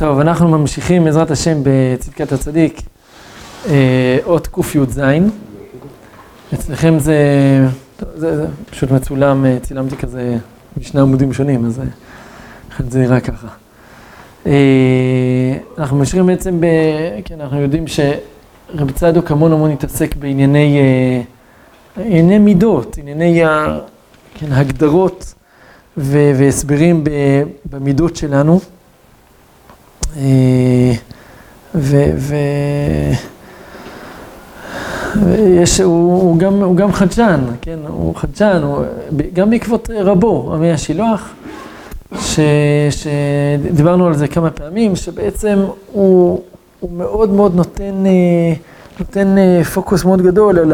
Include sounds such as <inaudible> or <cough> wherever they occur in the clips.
טוב, אנחנו ממשיכים בעזרת השם בצדקת הצדיק, אה, אות קי"ז. אצלכם זה, זה, זה פשוט מצולם, אה, צילמתי כזה משני עמודים שונים, אז לכן זה נראה ככה. אה, אנחנו ממשיכים בעצם, ב, כן, אנחנו יודעים שרבי צדוק המון המון התעסק בענייני ענייני מידות, ענייני כן, הגדרות והסברים במידות שלנו. אה, ויש, הוא, הוא, גם, הוא גם חדשן, כן, הוא חדשן, הוא, גם בעקבות רבו, עמי השילוח, ש, שדיברנו על זה כמה פעמים, שבעצם הוא, הוא מאוד מאוד נותן, אה, נותן אה, פוקוס מאוד גדול על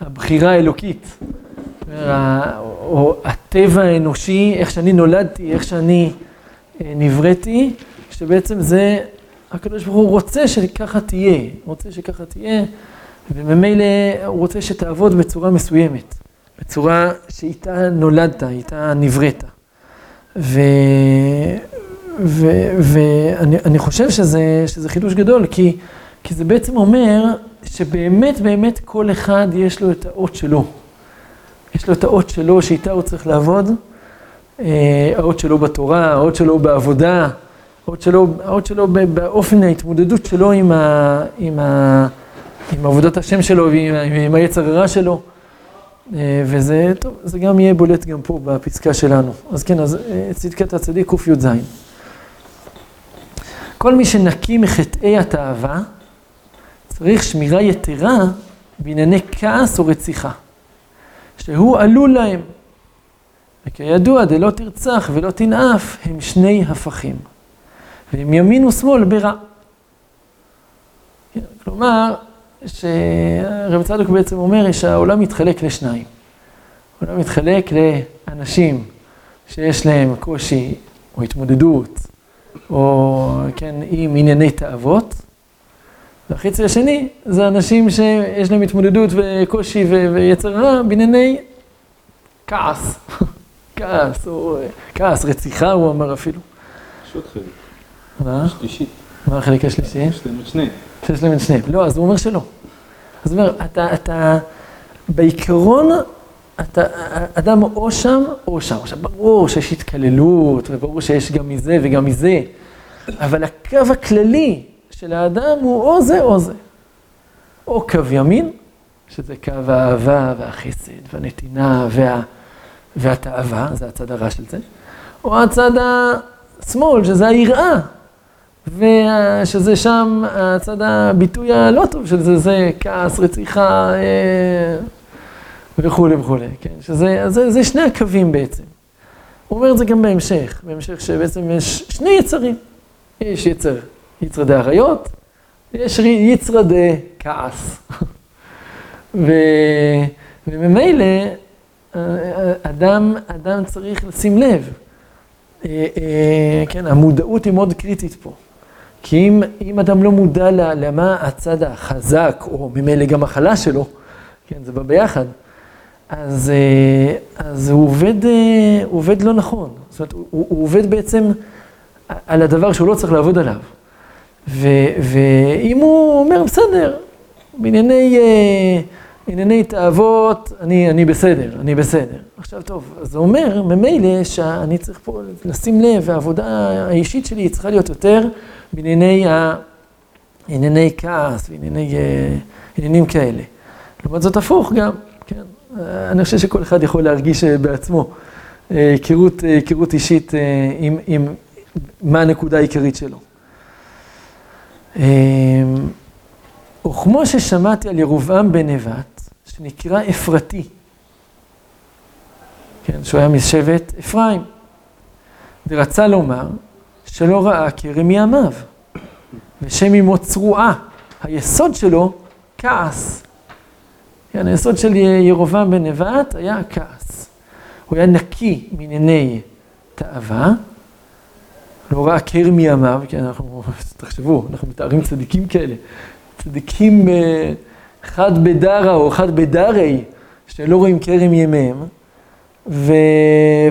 הבחירה האלוקית, או הטבע האנושי, איך שאני נולדתי, איך שאני נבראתי. שבעצם זה, הקדוש ברוך הוא רוצה שככה תהיה, רוצה שככה תהיה, וממילא הוא רוצה שתעבוד בצורה מסוימת, בצורה שאיתה נולדת, איתה נבראת. ואני חושב שזה, שזה חידוש גדול, כי, כי זה בעצם אומר שבאמת באמת כל אחד יש לו את האות שלו. יש לו את האות שלו שאיתה הוא צריך לעבוד, אה, האות שלו בתורה, האות שלו בעבודה. האות שלו באופן ההתמודדות שלו עם, ה, עם, ה, עם עבודת השם שלו ועם עם היצר הרע שלו. אה, וזה, טוב, זה גם יהיה בולט גם פה בפסקה שלנו. אז כן, אז אה, צדקת הצדיק קי"ז. כל מי שנקי מחטאי התאווה, צריך שמירה יתרה בענייני כעס או רציחה, שהוא עלול להם. וכידוע, דלא תרצח ולא תנאף, הם שני הפכים. ימין ושמאל ברע. כלומר, שרב צדוק בעצם אומר שהעולם מתחלק לשניים. העולם מתחלק לאנשים שיש להם קושי או התמודדות, או כן, עם ענייני תאוות, והחצי השני זה אנשים שיש להם התמודדות וקושי ויצר רע בענייני כעס, <laughs> כעס, או כעס, רציחה הוא אמר אפילו. מה? שלישית. מה החלק השלישי? יש להם את שניהם. שיש להם את שניהם. לא, אז הוא אומר שלא. אז הוא אומר, אתה, אתה, בעיקרון, אתה אדם או שם או שם. עכשיו, ברור שיש התקללות, וברור שיש גם מזה וגם מזה, אבל הקו הכללי של האדם הוא או זה או זה. או קו ימין, שזה קו האהבה והחסד והנתינה וה, והתאווה, זה הצד הרע של זה, או הצד השמאל, שזה היראה, ושזה שם הצד הביטוי הלא טוב של זה, זה כעס, רציחה אה, וכולי וכולי, כן? שזה זה, זה שני הקווים בעצם. הוא אומר את זה גם בהמשך, בהמשך שבעצם יש שני יצרים. יש יצר, יצר דה אריות, ויש יצר דה כעס. <laughs> ו... וממילא אדם, אדם צריך לשים לב. אה, אה, כן, המודעות היא מאוד קריטית פה. כי אם, אם אדם לא מודע למה הצד החזק, או ממילא גם החלש שלו, כן, זה בא ביחד, אז, אה, אז הוא, עובד, אה, הוא עובד לא נכון. זאת אומרת, הוא, הוא עובד בעצם על הדבר שהוא לא צריך לעבוד עליו. ו, ואם הוא אומר, בסדר, בענייני אה, ענייני תאוות, אני, אני בסדר, אני בסדר. עכשיו טוב, זה אומר, ממילא שאני צריך פה לשים לב, והעבודה האישית שלי צריכה להיות יותר בענייני, ה... ענייני כעס וענייני אה, עניינים כאלה. לעומת זאת הפוך גם, כן. אני חושב שכל אחד יכול להרגיש אה, בעצמו אה, היכרות, היכרות אישית עם, עם מה הנקודה העיקרית שלו. וכמו ששמעתי על ירובעם בן נבט, שנקרא אפרתי, כן, שהוא היה משבט אפרים, ורצה לומר שלא ראה כרם מימיו, ושם עמו צרועה, היסוד שלו כעס. כן, היסוד של ירובעם בן נבט היה כעס. הוא היה נקי מענייני תאווה, לא ראה כרם מימיו, כן, אנחנו, תחשבו, אנחנו מתארים צדיקים כאלה, צדיקים אה, חד בדרה או חד בדרי, שלא רואים כרם ימיהם. ו...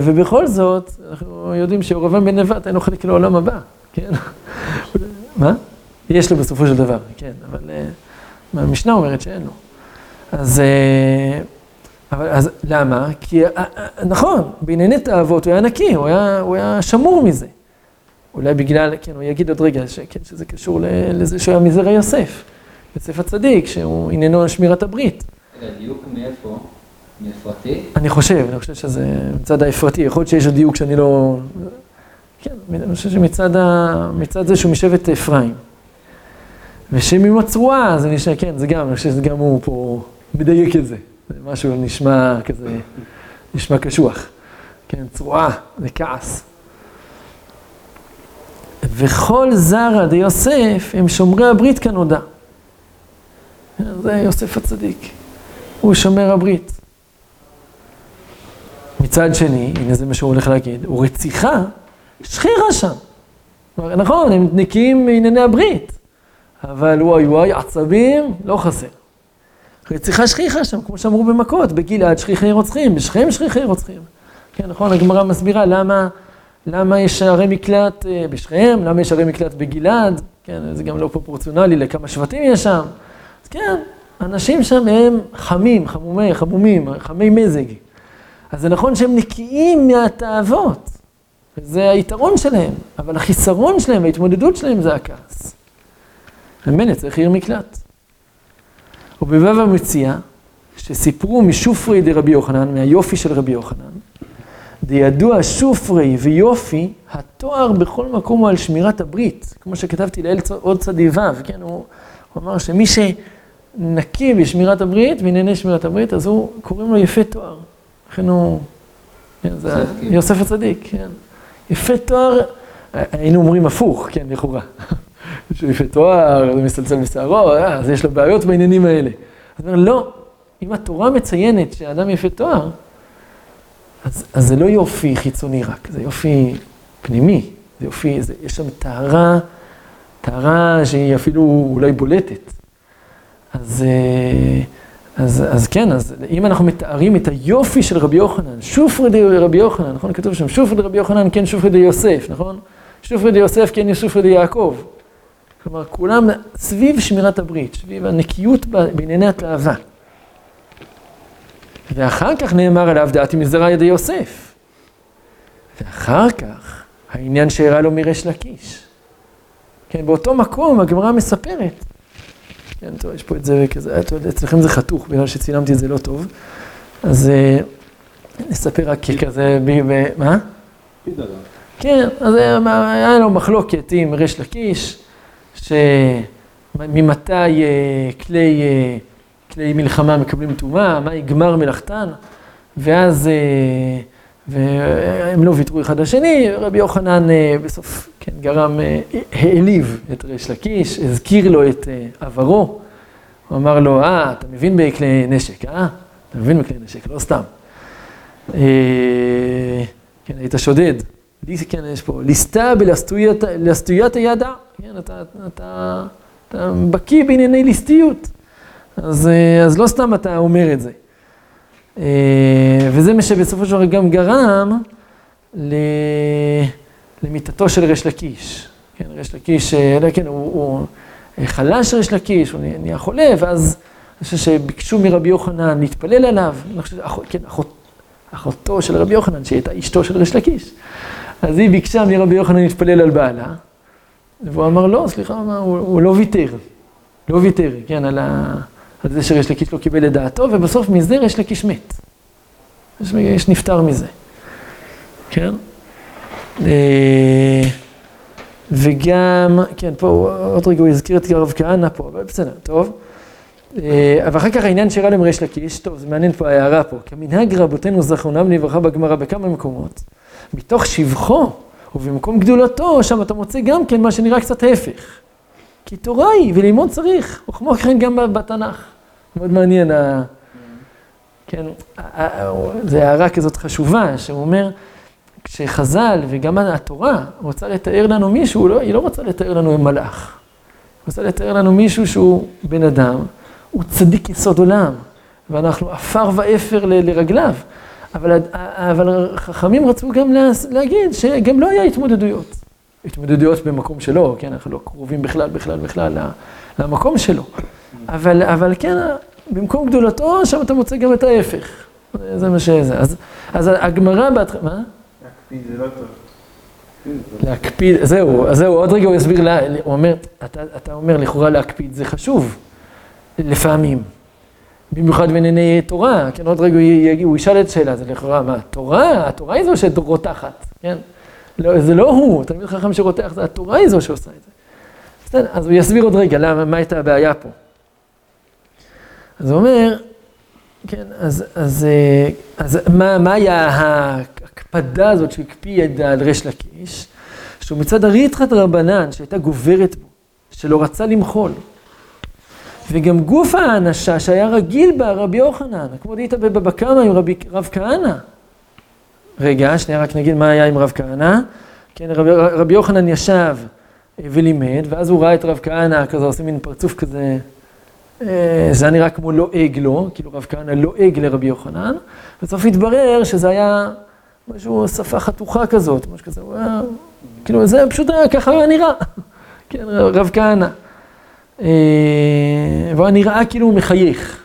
ובכל זאת, אנחנו יודעים שירבעם בן נבט אין לו חלק לעולם הבא. כן? מה? יש לו בסופו של דבר, כן, אבל המשנה אומרת שאין לו. אז, אבל, אז למה? כי נכון, בענייני תאוות הוא היה נקי, הוא היה, הוא היה שמור מזה. אולי בגלל, כן, הוא יגיד עוד רגע, שכן, שזה קשור לזה שהוא היה מזרע יוסף, יוסף הצדיק, שהוא עניינו על שמירת הברית. רגע, דיוק מאיפה? מאפרתי? אני חושב, אני חושב שזה מצד האפרתי, יכול להיות שיש עוד דיוק שאני לא... כן, אני חושב שמצד ה... מצד זה שהוא משבט אפרים. ושם עם הצרועה, זה נשמע, כן, זה גם, אני חושב שזה גם הוא פה מדייק את זה. זה משהו נשמע כזה, נשמע קשוח. כן, צרועה, זה כעס. וכל זרע דיוסף הם שומרי הברית כנודע. זה יוסף הצדיק, הוא שומר הברית. מצד שני, הנה זה מה שהוא הולך להגיד, הוא רציחה, שכירה שם. נכון, הם נקיים מענייני הברית, אבל וואי וואי, עצבים, לא חסר. רציחה שכיחה שם, כמו שאמרו במכות, בגלעד שכיחי רוצחים, בשכם שכיחי רוצחים. כן, נכון, הגמרא מסבירה למה, למה יש שערי מקלט אה, בשכם, למה יש שערי מקלט בגלעד, כן, זה גם לא פרופורציונלי לכמה שבטים יש שם. כן, אנשים שם הם חמים, חמומי, חמומים, חמי מזג. אז זה נכון שהם נקיים מהתאוות, וזה היתרון שלהם, אבל החיסרון שלהם, ההתמודדות שלהם זה הכעס. ממילא צריך עיר מקלט. ובבב המציע, שסיפרו משופרי דרבי יוחנן, מהיופי של רבי יוחנן, דידוע שופרי ויופי, התואר בכל מקום הוא על שמירת הברית, כמו שכתבתי לאל עוד צדי ו', כן, הוא, הוא אמר שמי שנקי בשמירת הברית, בענייני שמירת הברית, אז הוא, קוראים לו יפה תואר. לכן הוא, כן, זה יוסף הצדיק, כן. יפה תואר, היינו אומרים הפוך, כן, לכאורה. <laughs> שהוא יפה תואר, זה מסתלצל משערו, אה, אז יש לו בעיות בעניינים האלה. אז הוא אומר, לא, אם התורה מציינת שאדם יפה תואר, אז, אז זה לא יופי חיצוני רק, זה יופי פנימי, זה יופי, זה, יש שם טהרה, טהרה שהיא אפילו אולי בולטת. אז, אה, אז, אז כן, אז אם אנחנו מתארים את היופי של רבי יוחנן, שופרי רבי יוחנן, נכון? כתוב שם שופרי רבי יוחנן, כן שופרי יוסף, נכון? שופרי יוסף, כן שופרי יעקב. כלומר, כולם סביב שמירת הברית, סביב הנקיות בענייני התאווה. ואחר כך נאמר עליו דעתי מזרע ידי יוסף. ואחר כך, העניין שאירע לו מריש לקיש. כן, באותו מקום הגמרא מספרת. כן, טוב, יש פה את זה כזה, אתה יודע, אצלכם זה חתוך, בגלל שצילמתי את זה לא טוב. אז אה, נספר רק כזה, מה? כן, אז היה לו מחלוקת עם ריש לקיש. שממתי אה, כלי, אה, כלי מלחמה מקבלים טומאה, מה יגמר מלאכתן, ואז אה, והם לא ויתרו אחד לשני, רבי יוחנן בסוף, כן, גרם, העליב את ריש לקיש, הזכיר לו את עברו, הוא אמר לו, אה, אתה מבין בכלי נשק, אה? אתה מבין בכלי נשק, לא סתם. כן, היית שודד. כן, יש פה, ליסטה בלסטויית הידע. כן, אתה, אתה, אתה בקיא בענייני ליסטיות. אז, אז לא סתם אתה אומר את זה. וזה מה שבסופו של דבר גם גרם למיטתו של ריש לקיש. כן, ריש לקיש, לא, כן, הוא, הוא חלש ריש לקיש, הוא נהיה חולה, ואז אני חושב שביקשו מרבי יוחנן להתפלל עליו. אני חושב, כן, אחות, אחותו של רבי יוחנן, שהיא הייתה אשתו של ריש לקיש. אז היא ביקשה מרבי יוחנן להתפלל על בעלה, והוא אמר לא, סליחה, הוא, הוא לא ויתר, לא ויתר, כן, על, ה, על זה שריש לקיש לא קיבל את דעתו, ובסוף מזה ריש לקיש מת. יש, יש נפטר מזה, כן? אה, וגם, כן, פה עוד רגע הוא הזכיר את הרב כהנא פה, אבל בסדר, טוב. אה, אבל אחר כך העניין שאירע להם ריש לקיש, טוב, זה מעניין פה ההערה פה, כמנהג רבותינו זכרונם לברכה בגמרא בכמה מקומות, מתוך שבחו ובמקום גדולתו, שם אתה מוצא גם כן מה שנראה קצת ההפך. כי תורה היא, וללמוד צריך, וכמו כן גם בתנ"ך. מאוד מעניין, ה... כן, זו הערה כזאת חשובה, שהוא אומר, כשחז"ל וגם התורה רוצה לתאר לנו מישהו, לא, היא לא רוצה לתאר לנו מלאך. היא רוצה לתאר לנו מישהו שהוא בן אדם, הוא צדיק יסוד עולם, ואנחנו עפר ואפר לרגליו. אבל, אבל חכמים רצו גם להגיד שגם לא היה התמודדויות. התמודדויות במקום שלו, כן, אנחנו לא קרובים בכלל, בכלל, בכלל למקום שלו. אבל, אבל כן, במקום גדולתו, שם אתה מוצא גם את ההפך. זה מה שזה. אז, אז הגמרא בהתחלה, מה? להקפיד זה לא טוב. להקפיד, זהו, אז זהו, עוד רגע הוא יסביר, לה, הוא אומר, אתה, אתה אומר לכאורה להקפיד זה חשוב, לפעמים. במיוחד בענייני תורה, כן, עוד רגע הוא, הוא ישאל את השאלה, זה לכאורה, מה, תורה? התורה היא זו שרותחת, כן? לא, זה לא הוא, תלמיד חכם שרותח, זה התורה היא זו שעושה את זה. בסדר, אז הוא יסביר עוד רגע למה, מה הייתה הבעיה פה. אז הוא אומר, כן, אז, אז, אז מה, מה היה ההקפדה הזאת שהוא הקפיד על ריש לקיש? שהוא מצד הריתחת רבנן שהייתה גוברת בו, שלא רצה למחול. וגם גוף האנשה שהיה רגיל בה רבי יוחנן, כמו דהית בבבא קמא עם רבי, רב כהנא. רגע, שנייה רק נגיד מה היה עם רב כהנא. כן, רבי, רבי יוחנן ישב ולימד, ואז הוא ראה את רב כהנא כזה עושה מין פרצוף כזה אה, זה היה נראה כמו לועג לו, כאילו רב כהנא לועג לרבי יוחנן, בסוף התברר שזה היה משהו, שפה חתוכה כזאת, משהו כזה, הוא היה, כאילו זה פשוט היה, ככה היה נראה, <laughs> כן, רב כהנא. אה, והוא נראה כאילו הוא מחייך.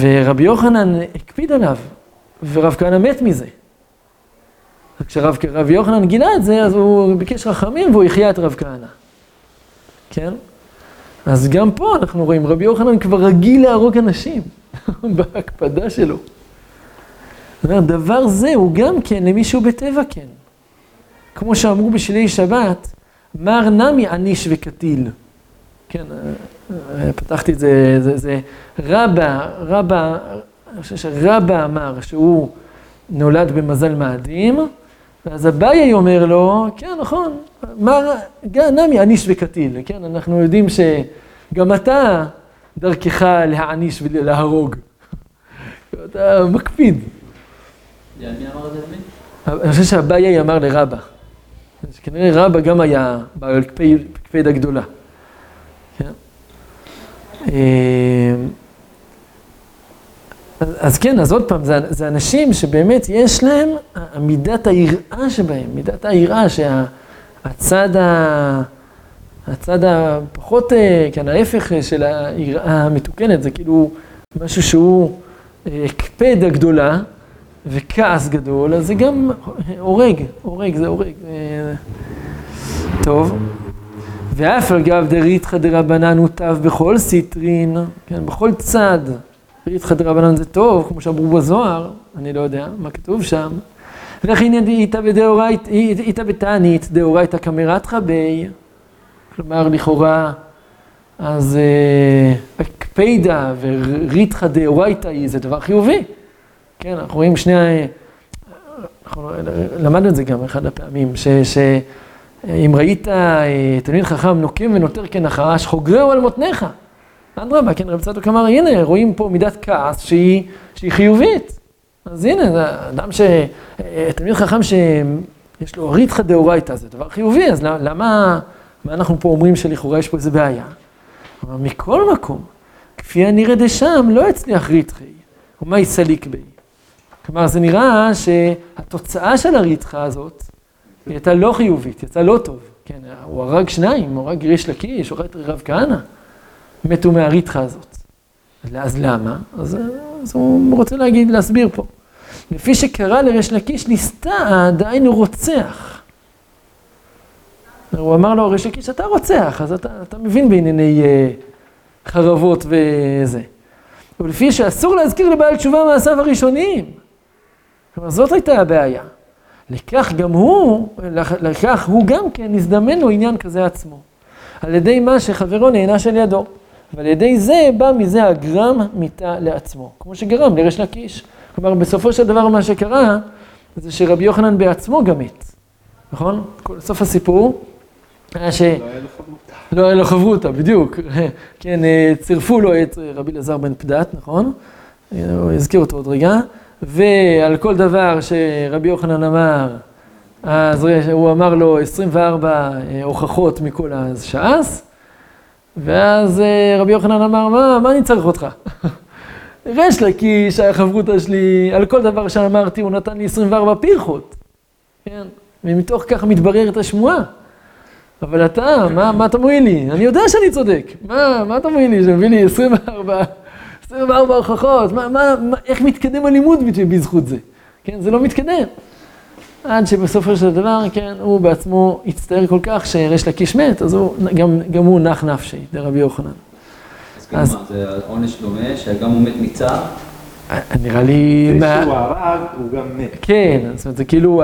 ורבי יוחנן הקפיד עליו, ורב כהנא מת מזה. כשרב יוחנן גילה את זה, אז הוא ביקש רחמים והוא החיה את רב כהנא. כן? אז גם פה אנחנו רואים, רבי יוחנן כבר רגיל להרוג אנשים <laughs> בהקפדה שלו. דבר זה הוא גם כן למישהו בטבע כן. כמו שאמרו בשלי שבת, מר נמי עניש וקטיל. כן, אה, אה, פתחתי את זה, זה, זה רבא, רבא, אני חושב שרבא אמר שהוא נולד במזל מאדים, ואז אביי אומר לו, כן, נכון, מר נמי עניש וקטיל, כן, אנחנו יודעים שגם אתה דרכך להעניש ולהרוג. אתה מקפיד. מי אמר את זה אני חושב שאביי אמר לרבא. כנראה רבא גם היה בעל קפיד הגדולה. כן? אז כן, אז עוד פעם, זה, זה אנשים שבאמת יש להם מידת היראה שבהם, מידת היראה שהצד ה... הצד הפחות, אה, כן, ההפך של היראה המתוקנת, זה כאילו משהו שהוא הקפד אה, הגדולה וכעס גדול, אז זה גם הורג, הורג, זה הורג. אה, טוב. ואף על גב דריתחא דרבנן הוטב בכל סיטרין, כן, בכל צד. ריתחא דרבנן זה טוב, כמו שאמרו בזוהר, אני לא יודע מה כתוב שם. וכי איתא בדאורייתא, איתא בתענית דאורייתא קמרתחא בי. כלומר, לכאורה, אז הקפידה וריתחא דאורייתא היא זה דבר חיובי. כן, אנחנו רואים שני, אנחנו למדנו את זה גם אחד הפעמים, ש... ש אם ראית תלמיד חכם נוקם ונותר כנחש, חוגרהו על מותניך. אדרבה, כן, רב צדוק אמר, הנה, רואים פה מידת כעס שהיא, שהיא חיובית. אז הנה, זה אדם ש... תלמיד חכם שיש לו ריתחא דאורייתא, זה דבר חיובי, אז למה, מה אנחנו פה אומרים שלכאורה יש פה איזה בעיה? אבל מכל מקום, כפי הנראה דשם, לא הצליח ריתחי, ומה יסליק בי? כלומר, זה נראה שהתוצאה של הריתחה הזאת, היא הייתה לא חיובית, יצאה לא טוב. כן, הוא הרג שניים, הוא הרג ריש לקיש, הוא הרג את רב כהנא. מתו מהריתחה הזאת. אז למה? אז, אז הוא רוצה להגיד, להסביר פה. לפי שקרא לריש לקיש ניסתה, דהיינו רוצח. הוא אמר לו, ריש לקיש, אתה רוצח, אז אתה, אתה מבין בענייני uh, חרבות וזה. ולפי שאסור להזכיר לבעל תשובה מעשיו הראשוניים. כלומר, זאת הייתה הבעיה. לכך גם הוא, לכך הוא גם כן הזדמן לו עניין כזה עצמו. על ידי מה שחברו נענש על ידו. ועל ידי זה בא מזה הגרם מיתה לעצמו, כמו שגרם לריש לקיש. כלומר, בסופו של דבר מה שקרה, זה שרבי יוחנן בעצמו גם מת, נכון? סוף הסיפור היה ש... לא היה לו חברותא, בדיוק. <laughs> כן, צירפו לו את רבי אלעזר בן פדת, נכון? הוא הזכיר אותו עוד רגע. ועל כל דבר שרבי יוחנן אמר, אז הוא אמר לו 24 אה, הוכחות מכל הש"ס, ואז אה, רבי יוחנן אמר, מה, מה אני צריך אותך? <laughs> ריש לקיש, החברותא שלי, על כל דבר שאמרתי, הוא נתן לי 24 פירחות. כן? ומתוך כך מתבררת השמועה. אבל אתה, מה, מה אתה מועיל לי? אני יודע שאני צודק. מה, מה אתה מועיל לי? שמביא לי 24, 24 הוכחות. מה, מה, מה, איך מתקדם הלימוד בזכות זה? כן, זה לא מתקדם. עד שבסופו של דבר, כן, הוא בעצמו הצטער כל כך שריש לקיש מת, אז הוא, גם, גם הוא נח נפשי, לרבי יוחנן. אז כאילו מה, זה עונש דומה, שגם הוא מת מצער? נראה לי... זה שהוא הרג, הוא גם מת. כן, זאת אומרת, זה כאילו,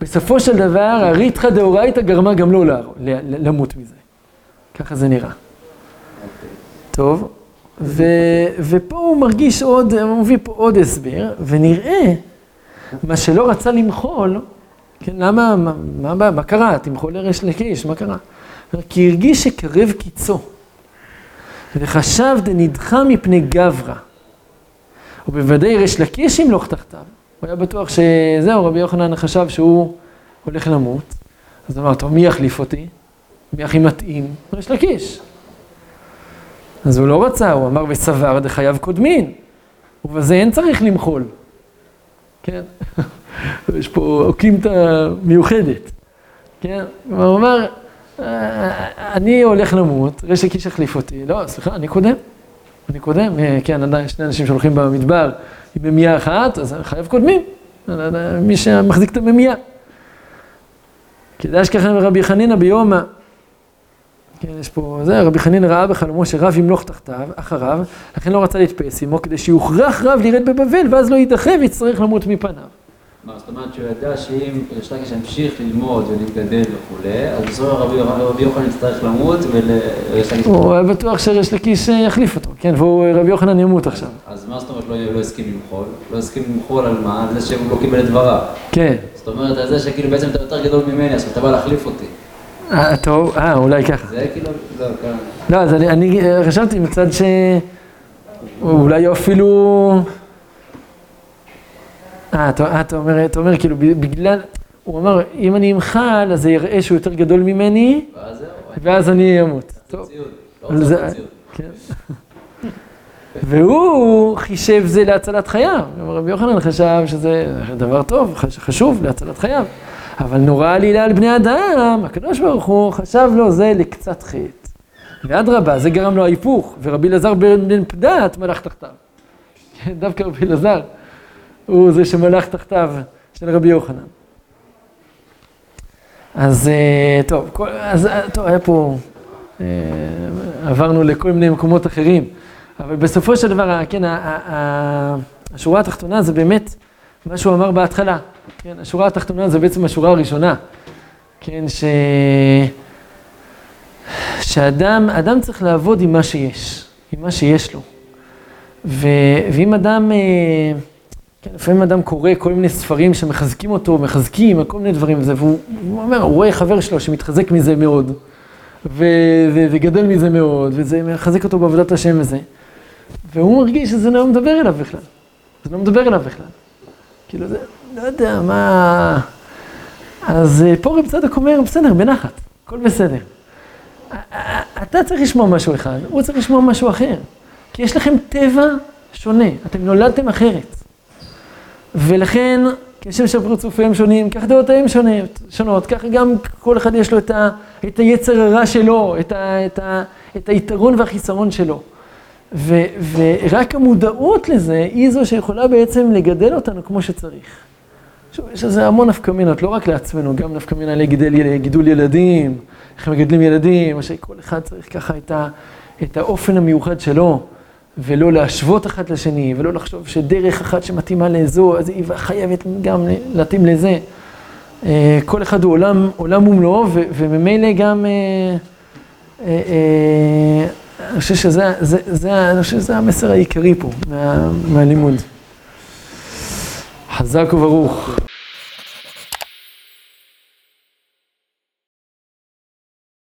בסופו של דבר, הריתחא דאורייתא גרמה גם לו למות מזה. ככה זה נראה. טוב, ופה הוא מרגיש עוד, הוא מביא פה עוד הסבר, ונראה מה שלא רצה למחול, כן, למה, מה, מה, מה קרה? תמחול לרש לקיש, מה קרה? כי הרגיש שקרב קיצו, וחשב דנדחה מפני גברא, ובוודאי ריש לקיש ימלוך תחתיו. הוא היה בטוח שזהו, רבי יוחנן חשב שהוא הולך למות, אז אמר, טוב, מי יחליף אותי? מי הכי מתאים? ריש לקיש. אז הוא לא רצה, הוא אמר וסבר דחייו קודמין, ובזה אין צריך למחול. כן? <laughs> יש פה אוקימתא מיוחדת, כן? הוא אומר, אני הולך למות, ריש לקיש יחליף אותי. לא, סליחה, אני קודם. אני קודם, כן, עדיין שני אנשים שהולכים במדבר עם ממייה אחת, אז חייב קודמים. מי שמחזיק את הממייה. כדאי שככה רבי חנינא ביומא. כן, יש פה, זה, רבי חנינא ראה בחלומו שרב ימלוך תחתיו, אחריו, לכן לא רצה להתפייס עמו, כדי שיוכרח רב לרד בבבל, ואז לא יידחה ויצטרך למות מפניו. זאת אומרת שהוא ידע שאם רק ימשיך ללמוד ולהתגדל וכולי, אז בסופו רבי יוחנן יצטרך למות וריש לקיש... הוא היה בטוח שריש לקיש יחליף אותו, כן, ורבי יוחנן ימות עכשיו. אז מה זאת אומרת לא הסכים למחול? לא הסכים למחול על מה? על זה שהוא לא קיבל את דבריו. כן. זאת אומרת, על זה שכאילו בעצם אתה יותר גדול ממני, אז אתה בא להחליף אותי. אה, טוב, אה, אולי ככה. זה כאילו, לא, ככה. לא, אז אני חשבתי מצד ש... אולי אפילו... אה, אתה אומר, אתה אומר כאילו בגלל, הוא אמר, אם אני אמחל, אז זה יראה שהוא יותר גדול ממני, ואז אני אמות. טוב. לא כן. והוא חישב זה להצלת חייו. רבי יוחנן חשב שזה דבר טוב, חשוב להצלת חייו. אבל נורא עלילה על בני אדם, הקדוש ברוך הוא חשב לו זה לקצת חטא. ואדרבה, זה גרם לו ההיפוך, ורבי אלעזר בן פדת מלך תחתיו. <laughs> דווקא רבי אלעזר. הוא זה שמלך תחתיו של רבי יוחנן. אז אה, טוב, כל, אז אה, טוב, היה פה, אה, עברנו לכל מיני מקומות אחרים, אבל בסופו של דבר, כן, השורה התחתונה זה באמת מה שהוא אמר בהתחלה, כן, השורה התחתונה זה בעצם השורה הראשונה, כן, ש... שאדם, אדם צריך לעבוד עם מה שיש, עם מה שיש לו. ו... ואם אדם... כן, לפעמים אדם קורא כל מיני ספרים שמחזקים אותו, מחזקים, כל מיני דברים וזה, והוא אומר, הוא רואה חבר שלו שמתחזק מזה מאוד, ו- ו- וגדל מזה מאוד, וזה מחזק אותו בעבודת השם וזה, והוא מרגיש שזה לא מדבר אליו בכלל, זה לא מדבר אליו בכלל. כאילו, זה, לא יודע, מה... אז אה, פה רב צדוק אומר, בסדר, בנחת, הכל בסדר. אתה צריך לשמוע משהו אחד, הוא צריך לשמוע משהו אחר. כי יש לכם טבע שונה, אתם נולדתם אחרת. ולכן, כשם שפרצופיהם שונים, כך דעותיהם שונות, שונות, ככה גם כל אחד יש לו את, ה, את היצר הרע שלו, את, ה, את, ה, את היתרון והחיסרון שלו. ו, ורק המודעות לזה היא זו שיכולה בעצם לגדל אותנו כמו שצריך. שוב, יש לזה המון נפקמינות, לא רק לעצמנו, גם נפקמינה לגידול גידול ילדים, איך מגדלים ילדים, שכל אחד צריך ככה את, ה, את האופן המיוחד שלו. ולא להשוות אחת לשני, ולא לחשוב שדרך אחת שמתאימה לאזו, אז היא חייבת גם להתאים לזה. אה, כל אחד הוא עולם, עולם ומלואו, וממילא גם, אה, אה, אני חושב שזה, זה, זה, אני חושב שזה המסר העיקרי פה, מה, מהלימוד. חזק וברוך.